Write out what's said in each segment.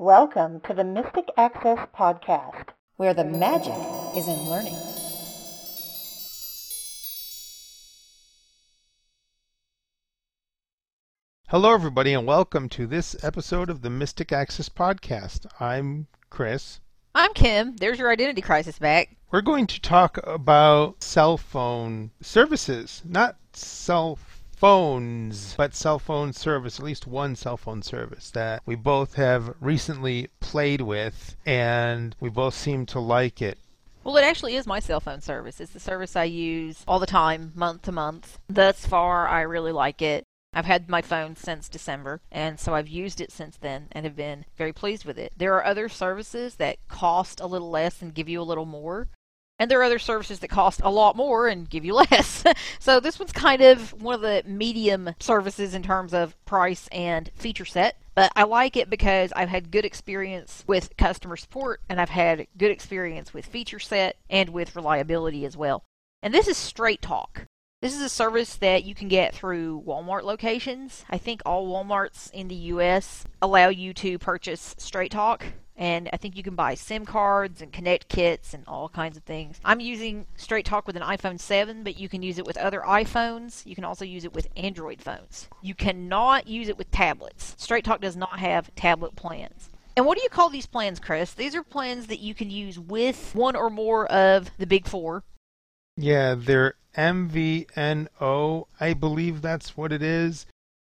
Welcome to the Mystic Access Podcast, where the magic is in learning. Hello, everybody, and welcome to this episode of the Mystic Access Podcast. I'm Chris. I'm Kim. There's your identity crisis back. We're going to talk about cell phone services, not cell phones, but cell phone service, at least one cell phone service that we both have recently played with, and we both seem to like it. Well, it actually is my cell phone service. It's the service I use all the time, month to month. Thus far, I really like it. I've had my phone since December, and so I've used it since then and have been very pleased with it. There are other services that cost a little less and give you a little more, and there are other services that cost a lot more and give you less. so this one's kind of one of the medium services in terms of price and feature set. But I like it because I've had good experience with customer support and I've had good experience with feature set and with reliability as well. And this is Straight Talk. This is a service that you can get through Walmart locations. I think all Walmarts in the US allow you to purchase Straight Talk and I think you can buy SIM cards and connect kits and all kinds of things. I'm using Straight Talk with an iPhone 7, but you can use it with other iPhones. You can also use it with Android phones. You cannot use it with tablets. Straight Talk does not have tablet plans. And what do you call these plans, Chris? These are plans that you can use with one or more of the big four. Yeah, they're MVNO. I believe that's what it is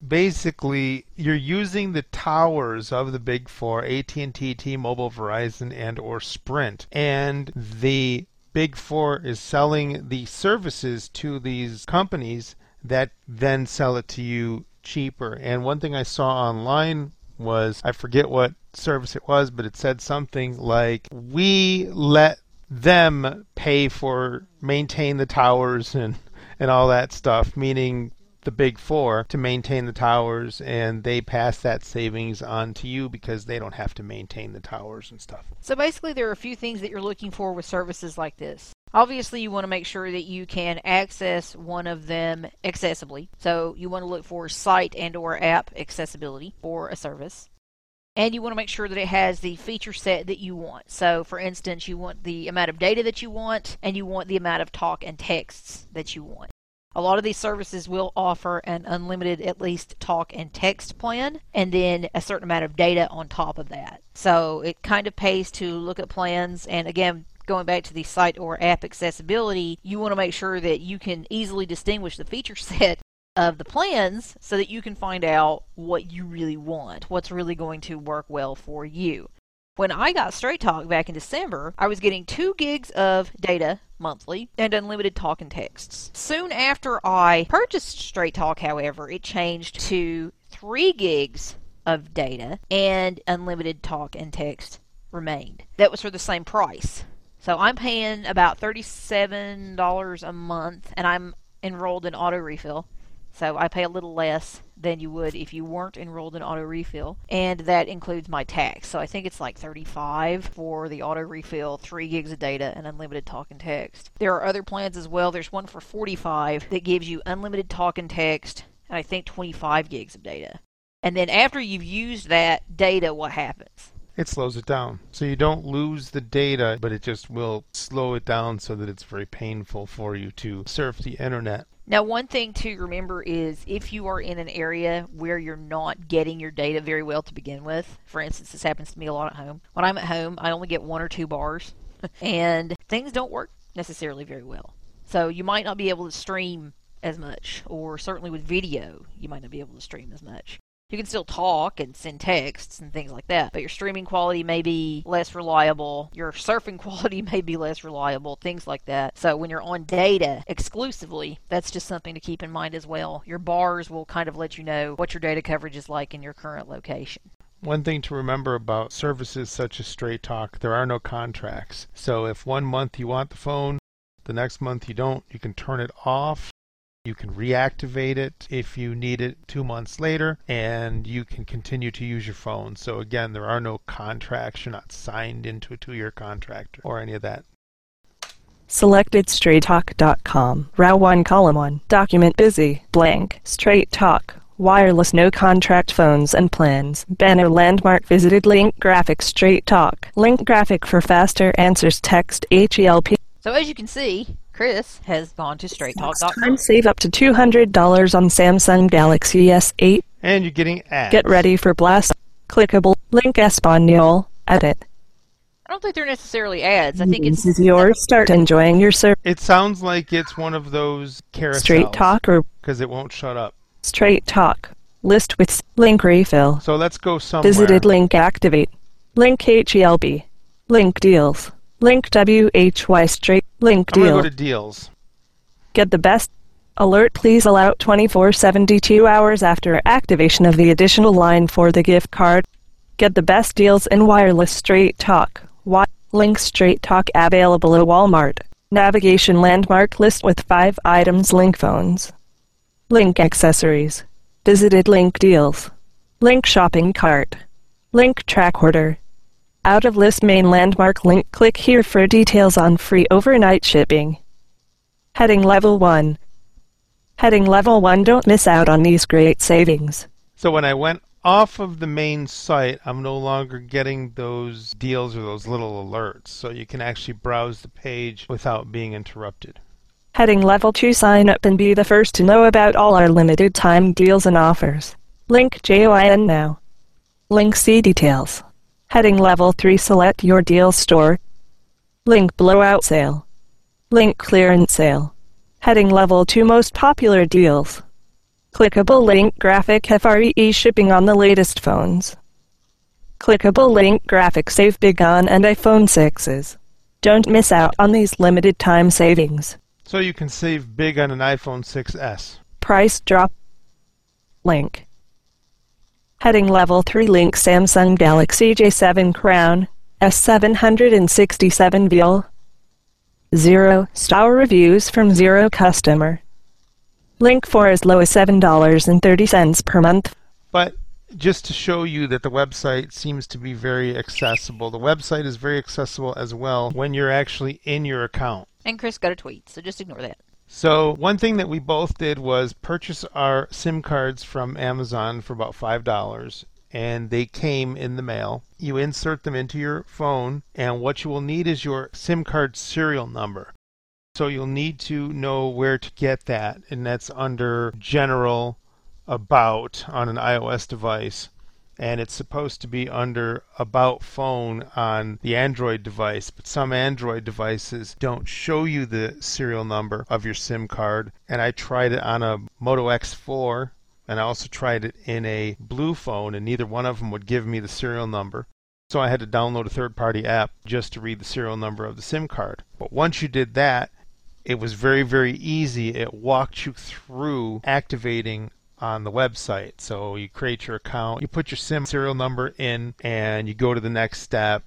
basically you're using the towers of the big four AT&T, T-Mobile, Verizon and or Sprint and the big four is selling the services to these companies that then sell it to you cheaper. And one thing I saw online was I forget what service it was but it said something like we let them pay for maintain the towers and and all that stuff meaning the big four to maintain the towers, and they pass that savings on to you because they don't have to maintain the towers and stuff. So basically, there are a few things that you're looking for with services like this. Obviously, you want to make sure that you can access one of them accessibly. So you want to look for site and or app accessibility for a service. And you want to make sure that it has the feature set that you want. So, for instance, you want the amount of data that you want, and you want the amount of talk and texts that you want. A lot of these services will offer an unlimited, at least talk and text plan, and then a certain amount of data on top of that. So it kind of pays to look at plans, and again, going back to the site or app accessibility, you want to make sure that you can easily distinguish the feature set of the plans so that you can find out what you really want, what's really going to work well for you. When I got Straight Talk back in December, I was getting 2 gigs of data monthly and unlimited talk and texts. Soon after I purchased Straight Talk, however, it changed to 3 gigs of data and unlimited talk and text remained. That was for the same price. So I'm paying about $37 a month and I'm enrolled in auto refill. So I pay a little less than you would if you weren't enrolled in auto refill, and that includes my tax. So I think it's like 35 for the auto refill, 3 gigs of data, and unlimited talk and text. There are other plans as well. There's one for 45 that gives you unlimited talk and text, and I think 25 gigs of data. And then after you've used that data, what happens? It slows it down. So you don't lose the data, but it just will slow it down so that it's very painful for you to surf the internet. Now, one thing to remember is if you are in an area where you're not getting your data very well to begin with, for instance, this happens to me a lot at home. When I'm at home, I only get one or two bars, and things don't work necessarily very well. So you might not be able to stream as much, or certainly with video, you might not be able to stream as much. You can still talk and send texts and things like that, but your streaming quality may be less reliable, your surfing quality may be less reliable, things like that. So when you're on data exclusively, that's just something to keep in mind as well. Your bars will kind of let you know what your data coverage is like in your current location. One thing to remember about services such as Straight Talk, there are no contracts. So if one month you want the phone, the next month you don't, you can turn it off you can reactivate it if you need it two months later, and you can continue to use your phone. So, again, there are no contracts. You're not signed into a two year contract or any of that. Selected straighttalk.com. Row 1, column 1. Document busy. Blank. Straight talk. wireless no contract phones and plans. Banner landmark visited link graphic straight talk. Link graphic for faster answers text HELP. So as you can see, Chris has gone to straighttalk.com. Time save up to $200 on Samsung Galaxy S8. And you're getting ads. Get ready for blast. Clickable link Espanol. Edit. I don't think they're necessarily ads. I think it's This is yours. Start enjoying your service. It sounds like it's one of those carousels. Straight talk or Because it won't shut up. straight talk. List with link refill. So let's go somewhere. Visited link activate. Link HELP. Link deals. Link WHY straight. Link I'm going to deal. go to deals. Get the best. Alert please allow 24 72 hours after activation of the additional line for the gift card. Get the best deals in wireless straight talk. Wi- link straight talk available at Walmart. Navigation landmark list with 5 items link phones. Link accessories. Visited link deals. Link shopping cart. Link track order. Out of list main landmark link click here for details on free overnight shipping. Heading level 1. Heading level 1 don't miss out on these great savings. So when I went off of the main site, I'm no longer getting those deals or those little alerts. So you can actually browse the page without being interrupted. Heading level 2 sign up and be the first to know about all our limited time deals and offers. Link JOIN now. Link see details. Heading level 3 select your deal store. Link blowout sale. Link clearance sale. Heading level 2 most popular deals. Clickable link graphic FRE shipping on the latest phones. Clickable link graphic save big on and iPhone 6s. Don't miss out on these limited time savings. So you can save big on an iPhone 6s. Price drop. Link. Heading level 3 link Samsung Galaxy J7 Crown S767 VL. Zero star reviews from zero customer. Link for as low as $7.30 per month. But just to show you that the website seems to be very accessible, the website is very accessible as well when you're actually in your account. and Chris got a tweet, so just ignore that. So one thing that we both did was purchase our SIM cards from Amazon for about five dollars, and they came in the mail. You insert them into your phone, and what you will need is your SIM card serial number. So you'll need to know where to get that, and that's under General About on an iOS device. And it's supposed to be under About Phone on the Android device, but some Android devices don't show you the serial number of your SIM card. And I tried it on a Moto X4, and I also tried it in a BLU phone, and neither one of them would give me the serial number. So I had to download a third party app just to read the serial number of the SIM card. But once you did that, it was very, very easy. It walked you through activating on the website. So you create your account, you put your SIM serial number in, and you go to the next step.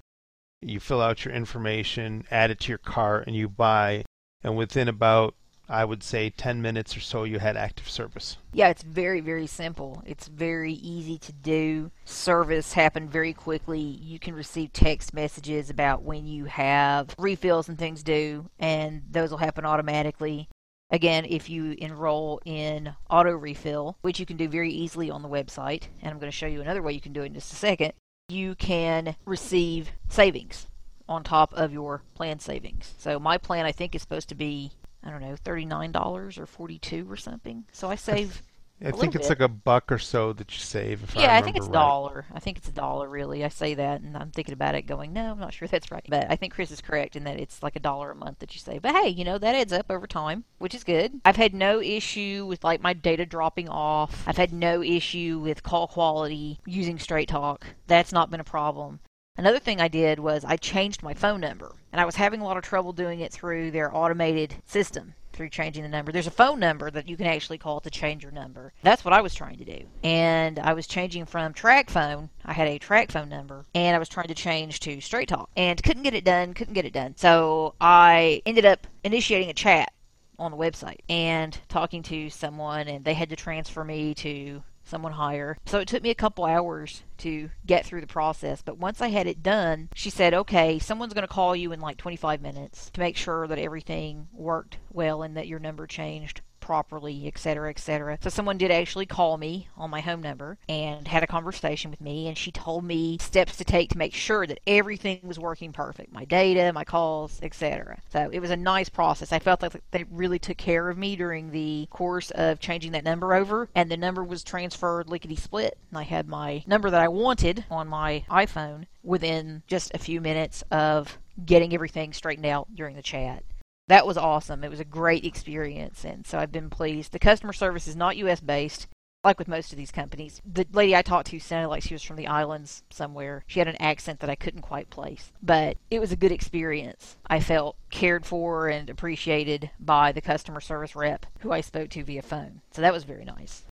You fill out your information, add it to your cart, and you buy. And within about, I would say, 10 minutes or so, you had active service. Yeah, it's very, very simple. It's very easy to do. Service happened very quickly. You can receive text messages about when you have refills and things due, and those will happen automatically. Again, if you enroll in auto refill, which you can do very easily on the website, and I'm going to show you another way you can do it in just a second, you can receive savings on top of your plan savings. So my plan I think is supposed to be I don't know, $39 or 42 or something. So I save I A think it's bit. like a buck or so that you save. If Yeah, I, I, think it's a right. dollar. I think it's a dollar, really. I say that, and I'm thinking about it, going, no, I'm not sure that's right. But I think Chris is correct in that it's like a dollar a month that you save. But hey, you know that adds up over time, which is good. I've had no issue with like my data dropping off. I've had no issue with call quality using Straight Talk. That's not been a problem. Another thing I did was I changed my phone number, and I was having a lot of trouble doing it through their automated system through changing the number. There's a phone number that you can actually call to change your number. That's what I was trying to do. And I was changing from TracFone. I had a TracFone number and I was trying to change to straight talk and couldn't get it done, couldn't get it done. So I ended up initiating a chat on the website and talking to someone and they had to transfer me to someone higher. So it took me a couple hours to get through the process. But once I had it done, she said, okay, someone's going to call you in like 25 minutes to make sure that everything worked well and that your number changed properly, etc., etc. So someone did actually call me on my home number and had a conversation with me, and she told me steps to take to make sure that everything was working perfect, my data, my calls, etc. So it was a nice process. I felt like they really took care of me during the course of changing that number over, and the number was transferred lickety split. And I had my number that I wanted on my iPhone within just a few minutes of getting everything straightened out during the chat. That was awesome. It was a great experience, and so I've been pleased. The customer service is not US based, like with most of these companies. The lady I talked to sounded like she was from the islands somewhere. She had an accent that I couldn't quite place, but it was a good experience. I felt cared for and appreciated by the customer service rep who I spoke to via phone. So that was very nice.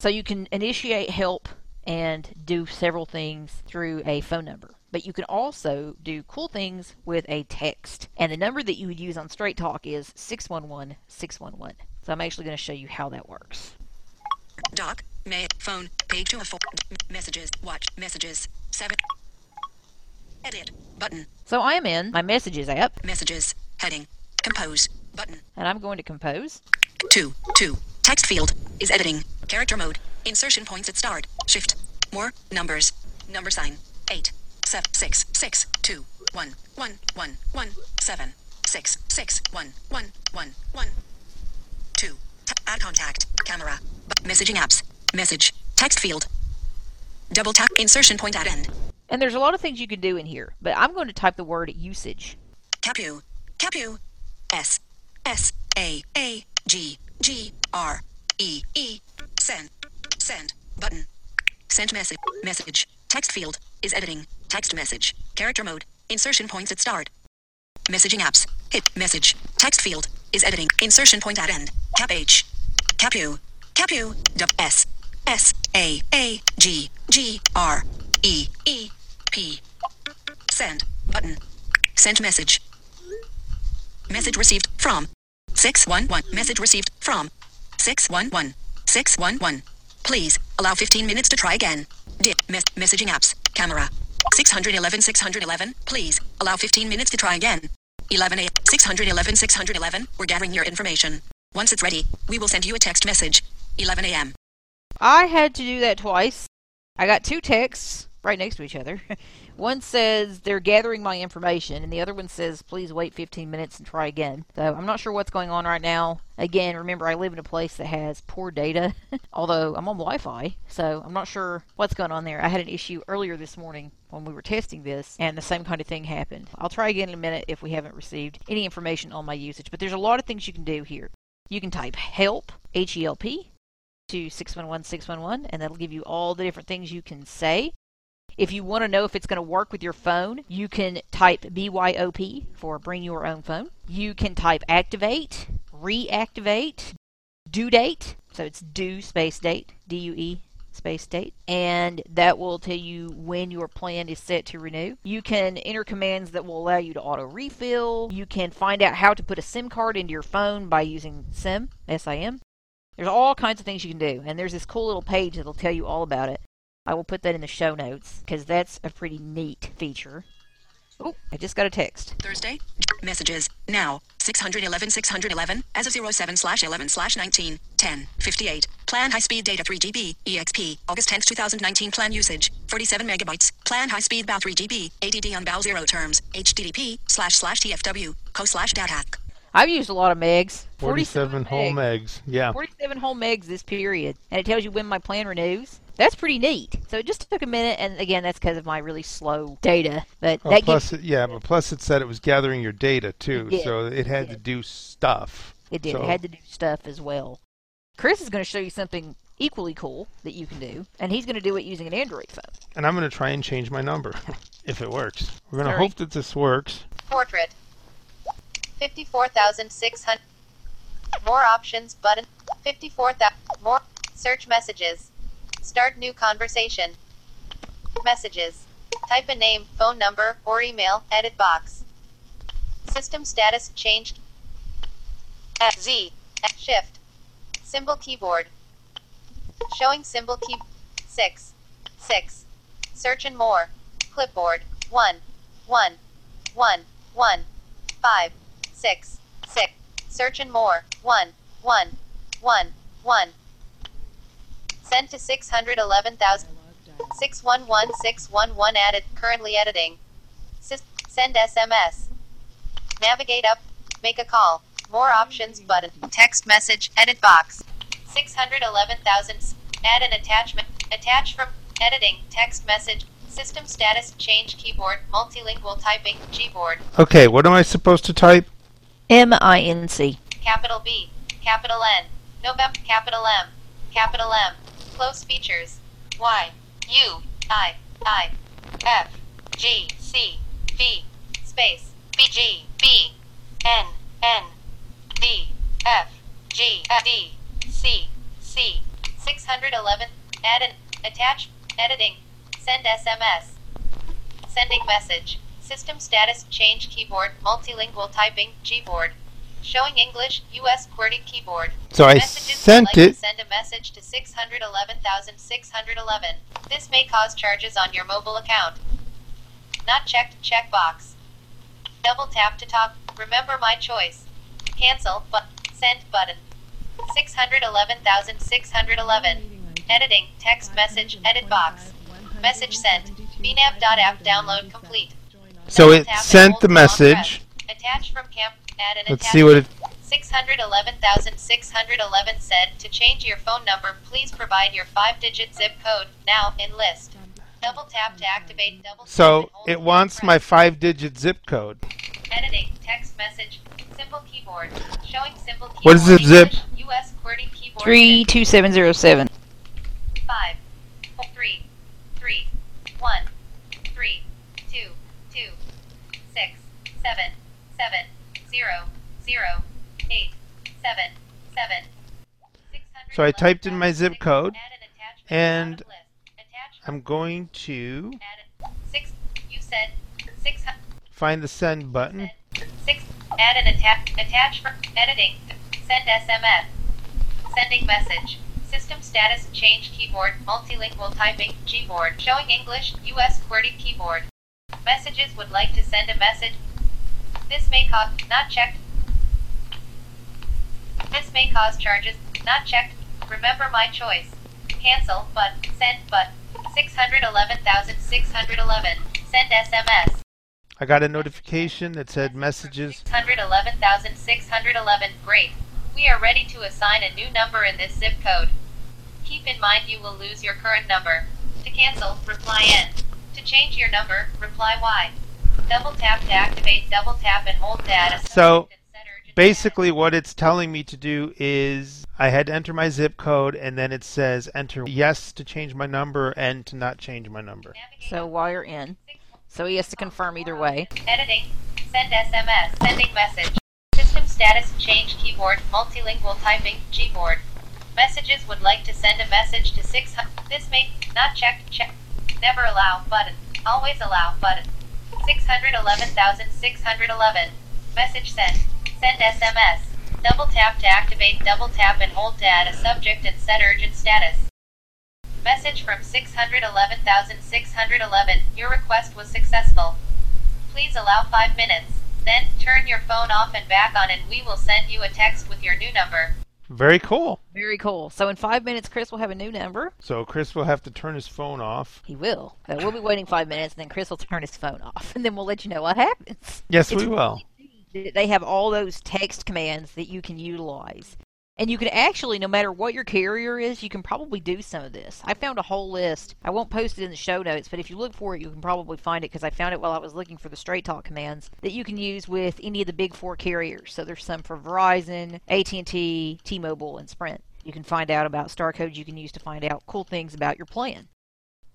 So you can initiate help and do several things through a phone number. But you can also do cool things with a text. And the number that you would use on Straight Talk is 611 611. So I'm actually going to show you how that works. Doc, mail, phone, page 2 of 4, messages, watch, messages, 7. Edit, button, So I am in my Messages app, messages, heading, compose, button, and I'm going to compose. 2, 2, text field, is editing, character mode, insertion points at start, shift, more, numbers, number sign, 8, 7, 6, 6, 2, 1, 1, 1, 1, 7, 6, 6, 1, 1, 1, 1, 2, t- add contact, camera, bu- messaging apps, message, text field, double tap, insertion point at end, And there's a lot of things you can do in here, but I'm going to type the word usage. Capu. Capu. S. S. A. A. G. G. R. E. E. Send. Send. Button. Send message. Message. Text field. Is editing. Text message. Character mode. Insertion points at start. Messaging apps. Hit. Message. Text field. Is editing. Insertion point at end. Cap H. Cap U. Capu. D. S. S. A. A. G. G. R. E. E. P. Send. Button. Send message. Message received from 611. Message received from 611. 611. Please allow 15 minutes to try again. Dip. Mes- messaging apps. Camera. 611. 611. Please allow 15 minutes to try again. 11 a. 611. 611. We're gathering your information. Once it's ready, we will send you a text message. 11 a.m. I had to do that twice. I got two texts right next to each other. one says they're gathering my information, and the other one says please wait 15 minutes and try again. So I'm not sure what's going on right now. Again, remember I live in a place that has poor data, although I'm on Wi-Fi, so I'm not sure what's going on there. I had an issue earlier this morning when we were testing this, and the same kind of thing happened. I'll try again in a minute if we haven't received any information on my usage, but there's a lot of things you can do here. You can type help, H E L P, to 611 611 and that'll give you all the different things you can say. If you want to know if it's going to work with your phone, you can type BYOP for bring your own phone. You can type activate, reactivate, due date, so it's due space date, D U E space date, and that will tell you when your plan is set to renew. You can enter commands that will allow you to auto refill. You can find out how to put a SIM card into your phone by using SIM, S I M. There's all kinds of things you can do, and there's this cool little page that'll tell you all about it. I will put that in the show notes because that's a pretty neat feature. Oh, I just got a text. Thursday. Messages. Now. 611 611 as of 07 slash 11 slash 19 10 58. Plan high speed data 3 GB EXP. August 10th 2019 plan usage 47 megabytes. Plan high speed BAU 3 GB. ADD on BAU 0 terms. HTTP slash slash TFW. Co slash data. I've used a lot of megs. 47 whole megs. Yeah. 47 whole megs this period, and it tells you when my plan renews. That's pretty neat. So it just took a minute, and again, that's because of my really slow data. But Oh, that plus, gives it, yeah, but plus it said it was gathering your data too, did. so it had to do stuff. it did. so- It had to do stuff as well. Chris is going to show you something equally cool that you can do, and he's going to do it using an Android phone. And I'm going to try and change my number if it works. We're going to hope that this works. Portrait. 54,600. More options button. 54,000. More. Search messages. Start new conversation. Messages. Type a name, phone number, or email. Edit box. System status changed. Z. Shift. Symbol keyboard. Showing symbol key. 6. 6. Search and more. Clipboard. 1. 1. 1. 1. 5. 6. 6. Search and more. 1. 1. 1, 1. Send to 611,000. 611611 added, currently editing. Sys- send SMS. Navigate up, make a call. More options button. Text message, edit box. 611,000. Add an attachment. Attach from editing, text message. System status, change keyboard, multilingual typing, Gboard. Okay, what am I supposed to type? M I N C. capital B, capital N, November, capital M, capital M, close features, Y, U, I, I, F, G, C, V, space, B, G, B, N, N, D, F, G, D, C, C, 611, add an, attach, editing, send SMS, sending message, system status, change keyboard, multilingual typing, Gboard, showing English, US QWERTY keyboard. So I Messages sent like it. Send a message to 611,611. This may cause charges on your mobile account. Not checked checkbox. Double tap to talk. Remember my choice. Cancel but send button. 611,611. Editing text message edit box. Message sent. bnab.app download complete. So it sent the message. Attach from camp. Let's see what it. 611,611 said to change your phone number, please provide your five digit zip code now in list. Double tap to activate double So it wants my five digit zip code. Editing text message simple keyboard showing simple keyboard. What is this zip? US QWERTY keyboard 32707. 5 zero zero eight seven seven. So I typed in my zip code, Add an attachment and to list. Attach I'm going to six. Said six. find the send button. Six. Add an attach. Attach for editing. Send SMS. Sending message. System status change keyboard. Multilingual typing. Gboard. Showing English. US QWERTY keyboard. Messages would like to send a message. This may cause not checked. This may cause charges not checked. Remember my choice. Cancel but send but 611,611. Send SMS. I got a notification that said messages. 611,611. Great. We are ready to assign a new number in this zip code. Keep in mind you will lose your current number. To cancel, reply N. To change your number, reply Y. Double tap to activate, double tap and hold data. So, subject and set urgent Basically, what it's telling me to do is I had to enter my zip code, and then it says enter yes to change my number and to not change my number. So while you're in, so he has to confirm either way. Editing. Send SMS. Sending message. System status change keyboard. Multilingual typing. Gboard. Messages would like to send a message to 600. This may not check. Check. Never allow button. Always allow button. 611,611. Message sent. Send SMS. Double tap to activate. Double tap and hold to add a subject and set urgent status. Message from 611,611. Your request was successful. Please allow 5 minutes. Then, turn your phone off and back on and we will send you a text with your new number. Very cool. Very cool. So in five minutes, Chris will have a new number. So Chris will have to turn his phone off. He will. We'll be waiting five minutes, and then Chris will turn his phone off, and then we'll let you know what happens. Yes, It's we will. They have all those text commands that you can utilize. And you can actually, no matter what your carrier is, you can probably do some of this. I found a whole list. I won't post it in the show notes, but if you look for it, you can probably find it because I found it while I was looking for the Straight Talk commands that you can use with any of the big four carriers. So there's some for Verizon, AT&T, T-Mobile, and Sprint. You can find out about star codes you can use to find out cool things about your plan.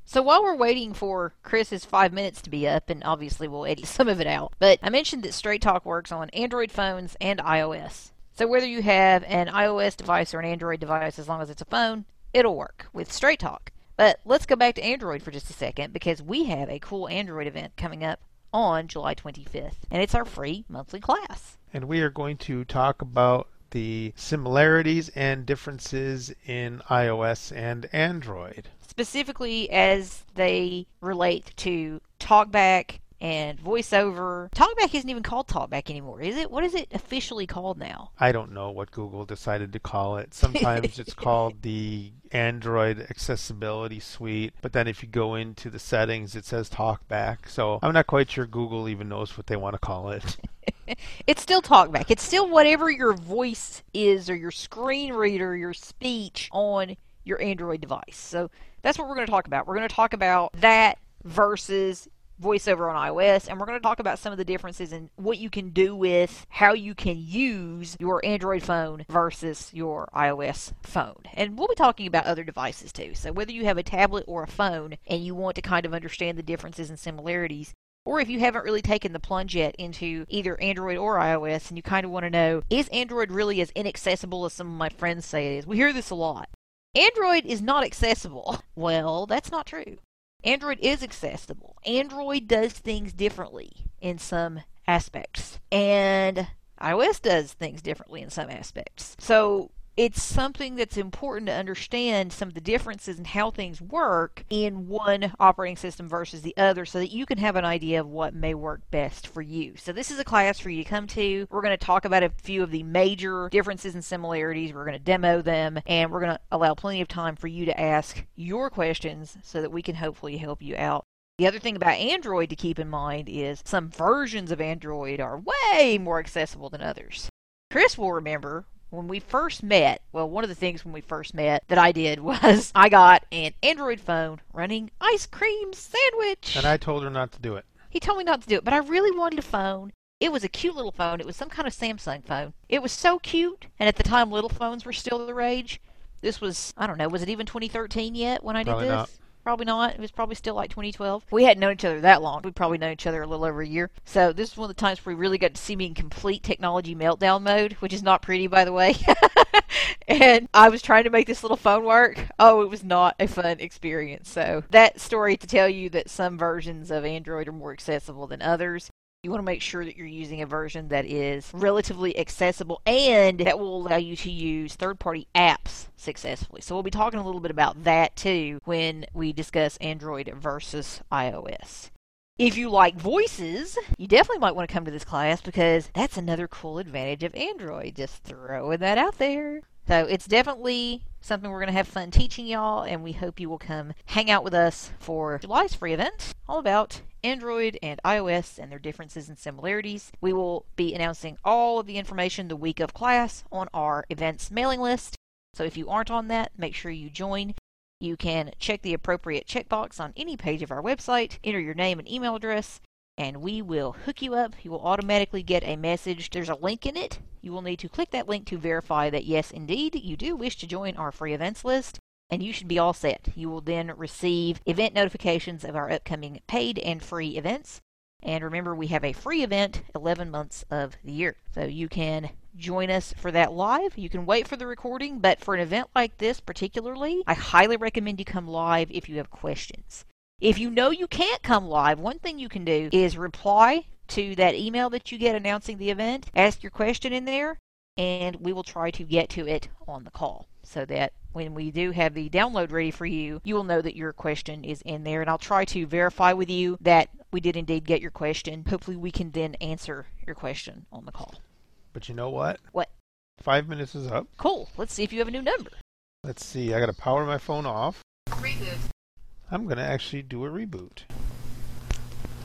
So while we're waiting for Chris's five minutes to be up, and obviously we'll edit some of it out, but I mentioned that Straight Talk works on Android phones and iOS. So whether you have an iOS device or an Android device, as long as it's a phone, it'll work with Straight Talk. But let's go back to Android for just a second because we have a cool Android event coming up on July 25th, and it's our free monthly class. And we are going to talk about the similarities and differences in iOS and Android. specifically as they relate to talkback, and voiceover. Talkback isn't even called Talkback anymore, is it? What is it officially called now? I don't know what Google decided to call it. Sometimes it's called the Android Accessibility Suite, but then if you go into the settings, it says TalkBack. So I'm not quite sure Google even knows what they want to call it. it's still talkback. It's still whatever your voice is or your screen reader, your speech on your Android device. So that's what we're going to talk about. We're going to talk about that versus voiceover on iOS, and we're going to talk about some of the differences in what you can do with how you can use your Android phone versus your iOS phone. And we'll be talking about other devices too. So whether you have a tablet or a phone and you want to kind of understand the differences and similarities, or if you haven't really taken the plunge yet into either Android or iOS and you kind of want to know, is Android really as inaccessible as some of my friends say it is? We hear this a lot. Android is not accessible. Well, that's not true. Android is accessible. Android does things differently in some aspects, and iOS does things differently in some aspects. So it's something that's important to understand some of the differences in how things work in one operating system versus the other so that you can have an idea of what may work best for you. So this is a class for you to come to. We're going to talk about a few of the major differences and similarities. We're going to demo them and we're going to allow plenty of time for you to ask your questions so that we can hopefully help you out. The other thing about Android to keep in mind is some versions of Android are way more accessible than others. Chris will remember when we first met, well, one of the things when we first met that I did was I got an Android phone running ice cream sandwich. And I told her not to do it. He told me not to do it, but I really wanted a phone. It was a cute little phone. It was some kind of Samsung phone. It was so cute, and at the time, little phones were still the rage. This was, I don't know, was it even 2013 yet when I did Probably this? not. Probably not. It was probably still like 2012. We hadn't known each other that long. We'd probably known each other a little over a year. So this is one of the times where we really got to see me in complete technology meltdown mode, which is not pretty, by the way. and I was trying to make this little phone work. Oh, it was not a fun experience. So that story to tell you that some versions of Android are more accessible than others. You want to make sure that you're using a version that is relatively accessible and that will allow you to use third party apps successfully. So, we'll be talking a little bit about that too when we discuss Android versus iOS. If you like voices, you definitely might want to come to this class because that's another cool advantage of Android. Just throwing that out there. So it's definitely something we're going to have fun teaching y'all, and we hope you will come hang out with us for July's free event, all about Android and iOS and their differences and similarities. We will be announcing all of the information the week of class on our events mailing list. So if you aren't on that, make sure you join. You can check the appropriate checkbox on any page of our website, enter your name and email address, and we will hook you up. You will automatically get a message. There's a link in it. You will need to click that link to verify that yes, indeed, you do wish to join our free events list. And you should be all set. You will then receive event notifications of our upcoming paid and free events. And remember, we have a free event 11 months of the year. So you can join us for that live. You can wait for the recording, but for an event like this particularly, I highly recommend you come live if you have questions. If you know you can't come live, one thing you can do is reply to that email that you get announcing the event, ask your question in there, and we will try to get to it on the call so that when we do have the download ready for you, you will know that your question is in there. And I'll try to verify with you that we did indeed get your question. Hopefully, we can then answer your question on the call. But you know what? What? Five minutes is up. Cool. Let's see if you have a new number. Let's see. I got to power my phone off. Reboot. I'm going to actually do a reboot.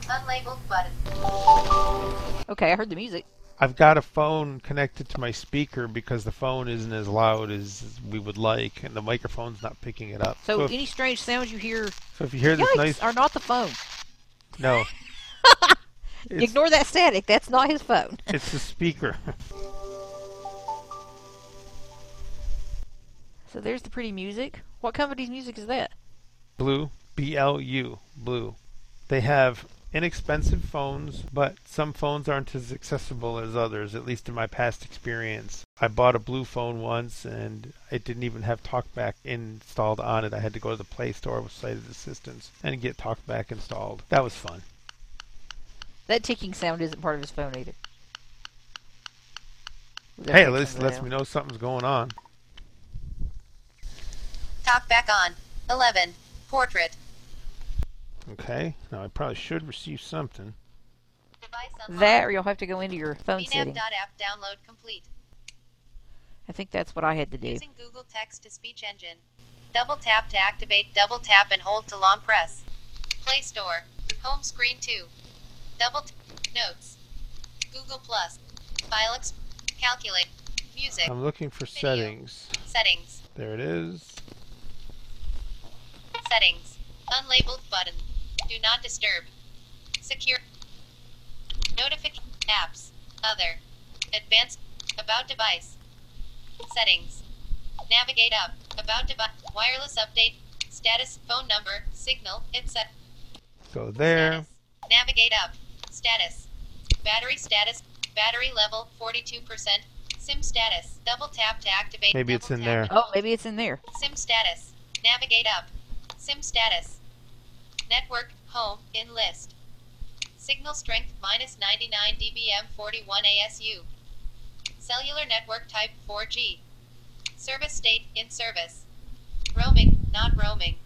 Unlabeled button. Okay, I heard the music. I've got a phone connected to my speaker because the phone isn't as loud as we would like, and the microphone's not picking it up. So, if, any strange sounds you hear, so if you hear this yikes, nice, are not the phone. no, it's, Ignore that static. That's not his phone. it's the speaker. So there's the pretty music. What company's music is that? Blue, B L U, Blue. They have inexpensive phones, but some phones aren't as accessible as others, at least in my past experience. I bought a BLU phone once and it didn't even have TalkBack installed on it. I had to go to the Play Store with Sighted Assistance and get TalkBack installed. That was fun. That ticking sound isn't part of his phone either. We gotta Hey, fix this some of lets that. me know something's going on. Talk back on. 11. Portrait. Okay, now I probably should receive something. Device. That or you'll have to go into your phone settings. Download complete. I think that's what I had to do. Using Google Text to Speech Engine. Double tap to activate, double tap and hold to long press. Play Store. Home screen 2. Double t- Notes. Google Plus. File ex- Calculate. Music. I'm looking for settings. Settings. There it is. Settings. Unlabeled button. Do not disturb. Secure. Notification. Apps. Other. Advanced. About device. Settings. Navigate up. About device. Wireless update. Status. Phone number. Signal. Etc. Go there. Status. Navigate up. Status. Battery status. Battery level 42%. SIM status. Double tap to activate. Maybe double it's in there. Oh, maybe it's in there. SIM status. Navigate up. SIM status. Network. Home. In list. Signal strength minus 99 dBm 41 ASU. Cellular network type 4G. Service state in service. Roaming, not roaming.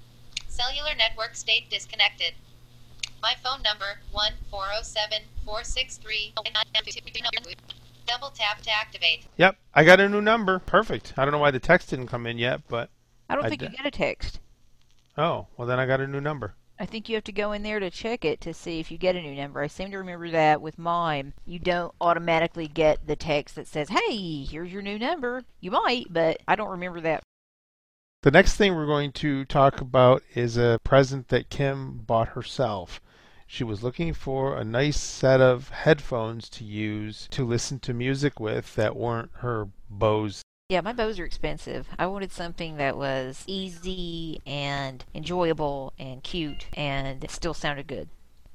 Cellular network state disconnected. My phone number 1407 463 Double tap to activate. Yep, I got a new number. Perfect. I don't know why the text didn't come in yet, but I don't I think you d- get a text. oh, well then I got a new number. I think you have to go in there to check it to see if you get a new number. I seem to remember that with mine, you don't automatically get the text that says, "Hey, here's your new number." You might, but I don't remember that. The next thing we're going to talk about is a present that Kim bought herself. She was looking for a nice set of headphones to use to listen to music with that weren't her Bose. Yeah, my Bose are expensive. I wanted something that was easy and enjoyable and cute and still sounded good.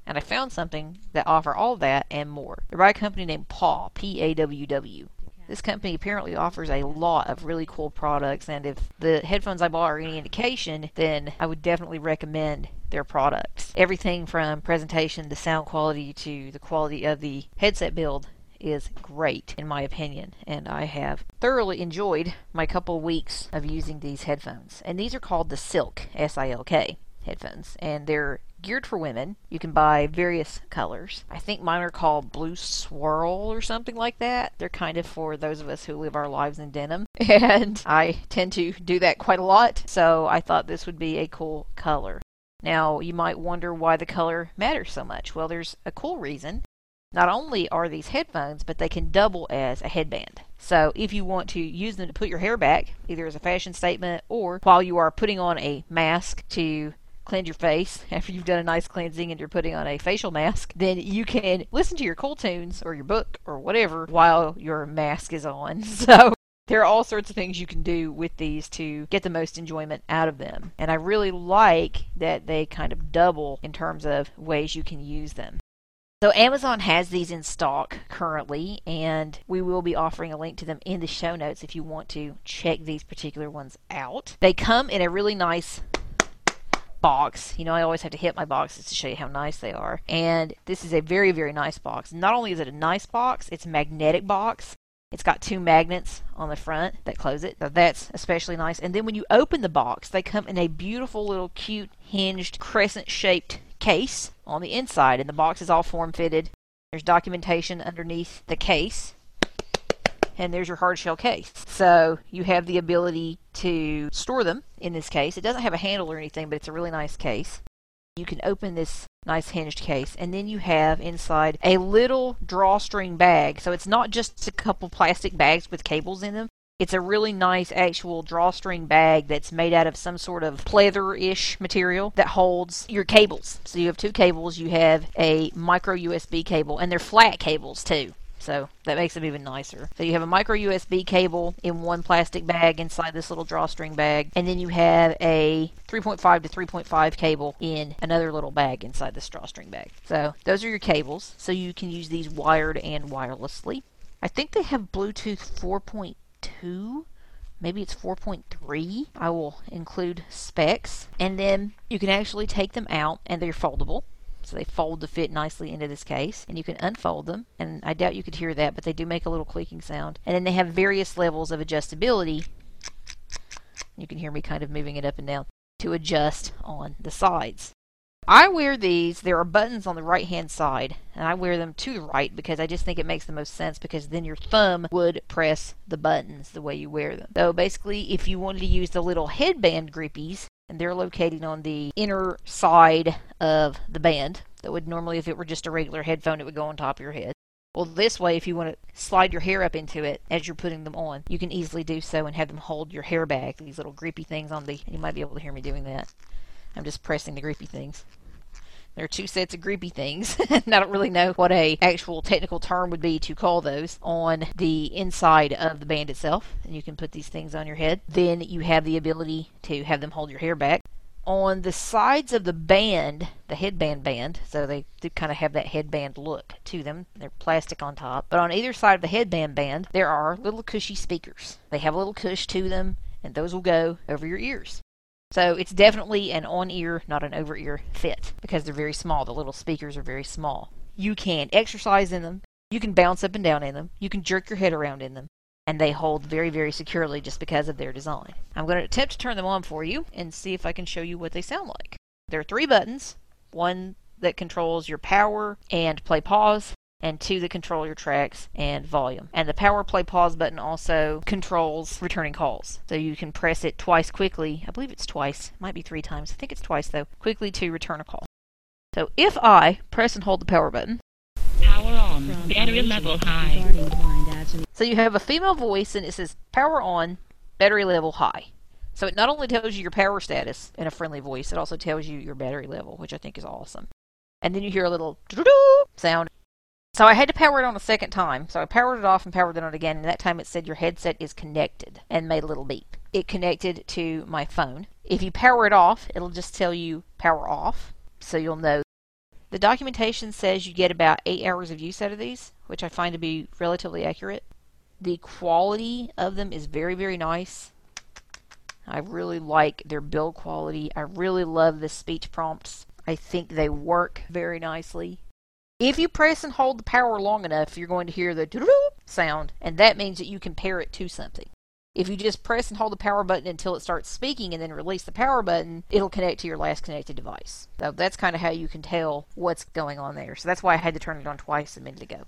And I found something that offer all that and more. They're by a company named PAWW, P-A-W-W. This company apparently offers a lot of really cool products, and if the headphones I bought are any indication, then I would definitely recommend their products. Everything from presentation to sound quality to the quality of the headset build is great in my opinion and I have thoroughly enjoyed my couple weeks of using these headphones. And these are called the Silk S-I-L-K headphones and they're geared for women. You can buy various colors. I think mine are called blue swirl or something like that. They're kind of for those of us who live our lives in denim and I tend to do that quite a lot so I thought this would be a cool color. Now you might wonder why the color matters so much. Well there's a cool reason not only are these headphones, but they can double as a headband. So if you want to use them to put your hair back, either as a fashion statement or while you are putting on a mask to cleanse your face after you've done a nice cleansing and you're putting on a facial mask, then you can listen to your cool tunes or your book or whatever while your mask is on. So there are all sorts of things you can do with these to get the most enjoyment out of them. And I really like that they kind of double in terms of ways you can use them. So Amazon has these in stock currently, and we will be offering a link to them in the show notes if you want to check these particular ones out. They come in a really nice box. You know, I always have to hit my boxes to show you how nice they are. And this is a very, very nice box. Not only is it a nice box, it's a magnetic box. It's got two magnets on the front that close it. So that's especially nice. And then when you open the box, they come in a beautiful little cute hinged crescent shaped case on the inside. And the box is all form fitted. There's documentation underneath the case. And there's your hard shell case. So you have the ability to store them in this case. It doesn't have a handle or anything, but it's a really nice case. You can open this nice hinged case and then you have inside a little drawstring bag. So it's not just a couple plastic bags with cables in them. It's a really nice actual drawstring bag that's made out of some sort of pleather-ish material that holds your cables. So you have two cables, you have a micro USB cable and they're flat cables too. So that makes them even nicer. So you have a micro USB cable in one plastic bag inside this little drawstring bag, and then you have a 3.5 to 3.5 cable in another little bag inside this drawstring bag. So those are your cables. So you can use these wired and wirelessly. I think they have Bluetooth 4.2 maybe it's 4.3 i will include specs. And then you can actually take them out and they're foldable. So they fold to fit nicely into this case and you can unfold them. And i doubt you could hear that but they do make a little clicking sound. And then they have various levels of adjustability. You can hear me kind of moving it up and down to adjust on the sides I wear these, there are buttons on the right hand side, and I wear them to the right because I just think it makes the most sense because then your thumb would press the buttons the way you wear them. So basically, if you wanted to use the little headband grippies, and they're located on the inner side of the band, that would normally, if it were just a regular headphone, it would go on top of your head. Well, this way, if you want to slide your hair up into it as you're putting them on, you can easily do so and have them hold your hair back. These little grippy things on the. You might be able to hear me doing that. I'm just pressing the grippy things. There are two sets of grippy things, and I don't really know what a actual technical term would be to call those on the inside of the band itself. And you can put these things on your head. Then you have the ability to have them hold your hair back. On the sides of the band, the headband band, so they do kind of have that headband look to them. They're plastic on top. But on either side of the headband band, there are little cushy speakers. They have a little cush to them, and those will go over your ears. So it's definitely an on ear, not an over ear fit because they're very small. The little speakers are very small. You can exercise in them, you can bounce up and down in them, you can jerk your head around in them, and they hold very, very securely just because of their design. I'm going to attempt to turn them on for you and see if I can show you what they sound like. There are three buttons one that controls your power and play pause, and two the control your tracks and volume. And the power play pause button also controls returning calls. So you can press it twice quickly. I believe it's twice. It might be three times. I think it's twice though. Quickly to return a call. So if I press and hold the power button, Power on. Battery level high. so you have a female voice and it says power on, battery level high. So it not only tells you your power status in a friendly voice, it also tells you your battery level, which I think is awesome. And then you hear a little sound so I had to power it on a second time. So I powered it off and powered it on again, and that time it said your headset is connected and made a little beep. It connected to my phone. If you power it off, it'll just tell you power off, so you'll know. The documentation says you get about eight hours of use out of these, which I find to be relatively accurate. The quality of them is very, very nice. I really like their build quality. I really love the speech prompts. I think they work very nicely. If you press and hold the power long enough, you're going to hear the sound, and that means that you can pair it to something. If you just press and hold the power button until it starts speaking and then release the power button, it'll connect to your last connected device. So that's kind of how you can tell what's going on there. So that's why I had to turn it on twice a minute ago.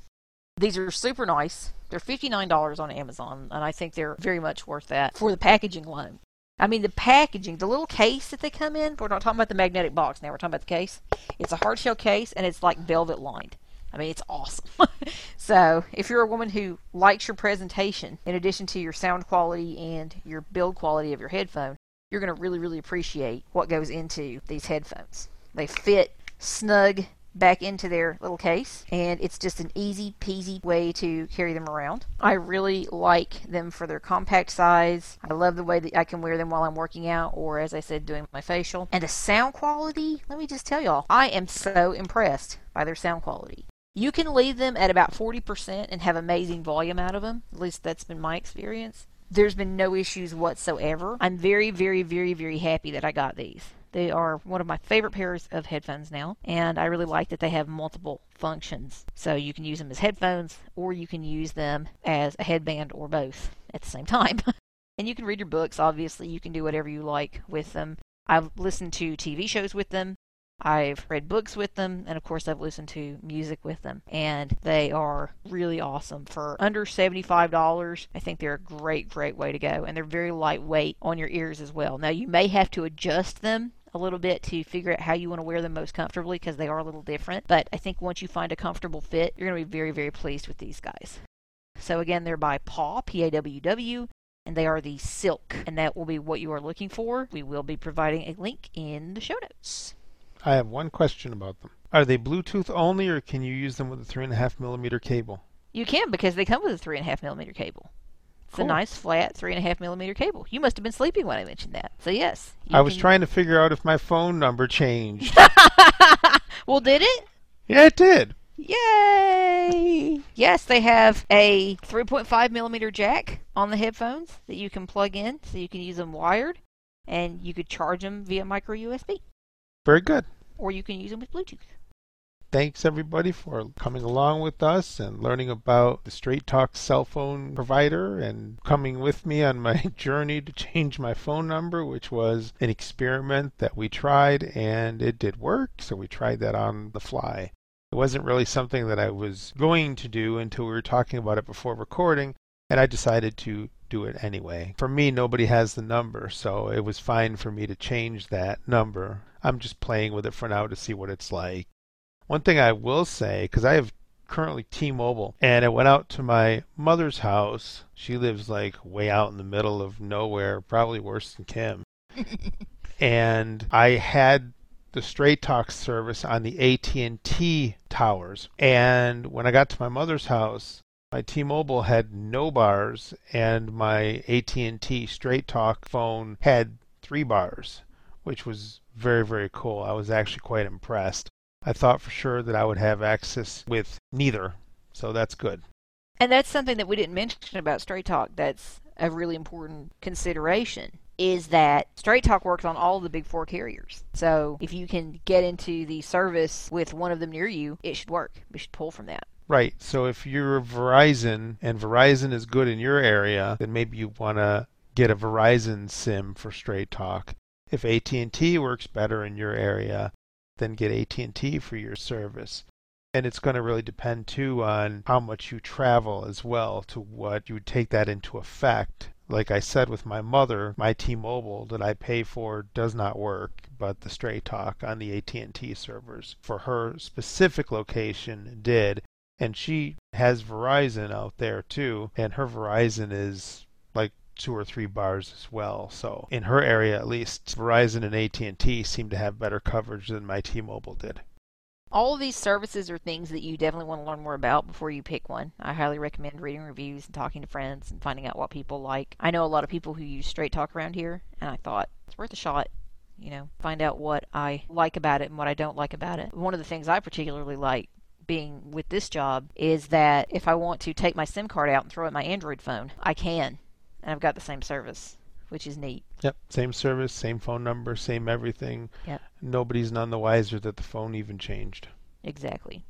These are super nice. They're $59 on Amazon, and I think they're very much worth that for the packaging alone. I mean, the packaging, the little case that they come in, we're not talking about the magnetic box now, we're talking about the case. It's a hard shell case and it's like velvet lined. I mean, it's awesome. so, if you're a woman who likes your presentation, in addition to your sound quality and your build quality of your headphone, you're going to really, really appreciate what goes into these headphones. They fit snug back into their little case and it's just an easy peasy way to carry them around. I really like them for their compact size. I love the way that I can wear them while I'm working out or as I said doing my facial. And the sound quality, let me just tell y'all, I am so impressed by their sound quality. You can leave them at about 40% and have amazing volume out of them. At least that's been my experience. There's been no issues whatsoever. I'm very, very, very, very happy that I got these. They are one of my favorite pairs of headphones now, and I really like that they have multiple functions. So you can use them as headphones, or you can use them as a headband, or both at the same time. and you can read your books, obviously. You can do whatever you like with them. I've listened to TV shows with them. I've read books with them, and of course, I've listened to music with them, and they are really awesome. For under $75, I think they're a great, great way to go, and they're very lightweight on your ears as well. Now, you may have to adjust them a little bit to figure out how you want to wear them most comfortably because they are a little different, but I think once you find a comfortable fit, you're going to be very, very pleased with these guys. So, again, they're by PAWW, P A W W, and they are the silk, and that will be what you are looking for. We will be providing a link in the show notes. I have one question about them. Are they Bluetooth only, or can you use them with a three and a half millimeter cable? You can because they come with a three and a half millimeter cable. It's Cool. a nice flat three and a half millimeter cable. You must have been sleeping when I mentioned that. So yes. I was can- trying to figure out if my phone number changed. well, did it? yeah, it did. Yay! Yes, they have a 3.5 millimeter jack on the headphones that you can plug in, so you can use them wired, and you could charge them via micro USB, Very good. or you can use them with Bluetooth. Thanks everybody for coming along with us and learning about the Straight Talk cell phone provider and coming with me on my journey to change my phone number, which was an experiment that we tried and it did work. So we tried that on the fly. It wasn't really something that I was going to do until we were talking about it before recording, and I decided to do it anyway. For me, nobody has the number, so it was fine for me to change that number. I'm just playing with it for now to see what it's like. One thing I will say, because I have currently T-Mobile, and I went out to my mother's house. She lives like way out in the middle of nowhere, probably worse than Kim. and I had the Straight Talk service on the AT&T towers. And when I got to my mother's house, my T-Mobile had no bars and my AT&T Straight Talk phone had 3 bars, which was very very cool. I was actually quite impressed. I thought for sure that I would have access with neither. So that's good. And that's something that we didn't mention about Straight Talk that's a really important consideration is that Straight Talk works on all of the big four carriers. So if you can get into the service with one of them near you, it should work. We should pull from that. Right. So if you're Verizon and Verizon is good in your area, then maybe you want to get a Verizon SIM for Straight Talk. If AT&T works better in your area, then get AT&T for your service. And it's going to really depend too on how much you travel as well to what you would take that into effect like I said with my mother, my T-Mobile that I pay for does not work, but the Straight Talk on the AT&T servers for her specific location did, and she has Verizon out there too, and her Verizon is like two or three bars as well. So in her area at least, Verizon and AT&T seem to have better coverage than my T-Mobile did all these services are things that you definitely want to learn more about before you pick one. I highly recommend reading reviews and talking to friends and finding out what people like. I know a lot of people who use Straight Talk around here, and I thought it's worth a shot. You know, find out what I like about it and what I don't like about it. One of the things I particularly like being with this job is that if I want to take my SIM card out and throw it in my Android phone, I can. And I've got the same service, which is neat. Yep, same service, same phone number, same everything. Yep. Nobody's none the wiser that the phone even changed. Exactly.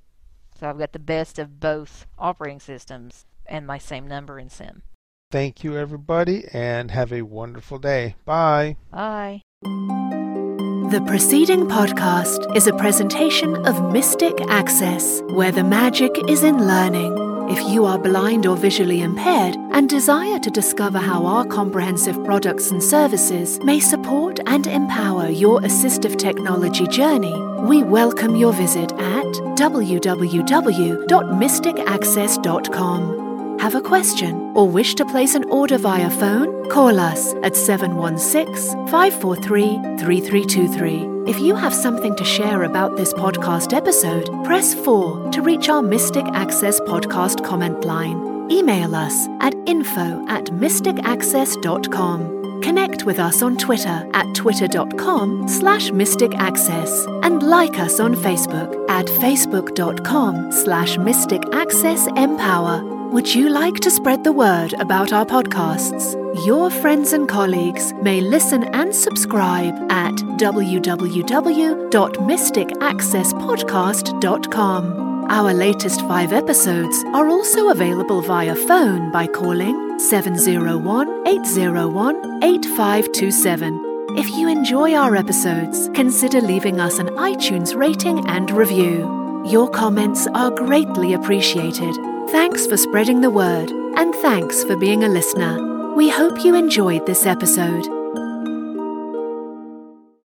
So I've got the best of both operating systems and my same number in SIM. Thank you, everybody, and have a wonderful day. Bye. Bye. The preceding podcast is a presentation of Mystic Access, where the magic is in learning. If you are blind or visually impaired and desire to discover how our comprehensive products and services may support and empower your assistive technology journey, we welcome your visit at www.mysticaccess.com. Have a question or wish to place an order via phone? Call us at 716 543 3323. If you have something to share about this podcast episode, press 4 to reach our Mystic Access podcast comment line. Email us at info at mysticaccess.com. Connect with us on Twitter at twitter.com slash mysticaccess and like us on Facebook at facebook.com slash mysticaccessempower. Would you like to spread the word about our podcasts? Your friends and colleagues may listen and subscribe at www.mysticaccesspodcast.com. Our latest five episodes are also available via phone by calling 701 801 8527. If you enjoy our episodes, consider leaving us an iTunes rating and review. Your comments are greatly appreciated. Thanks for spreading the word, and thanks for being a listener. We hope you enjoyed this episode.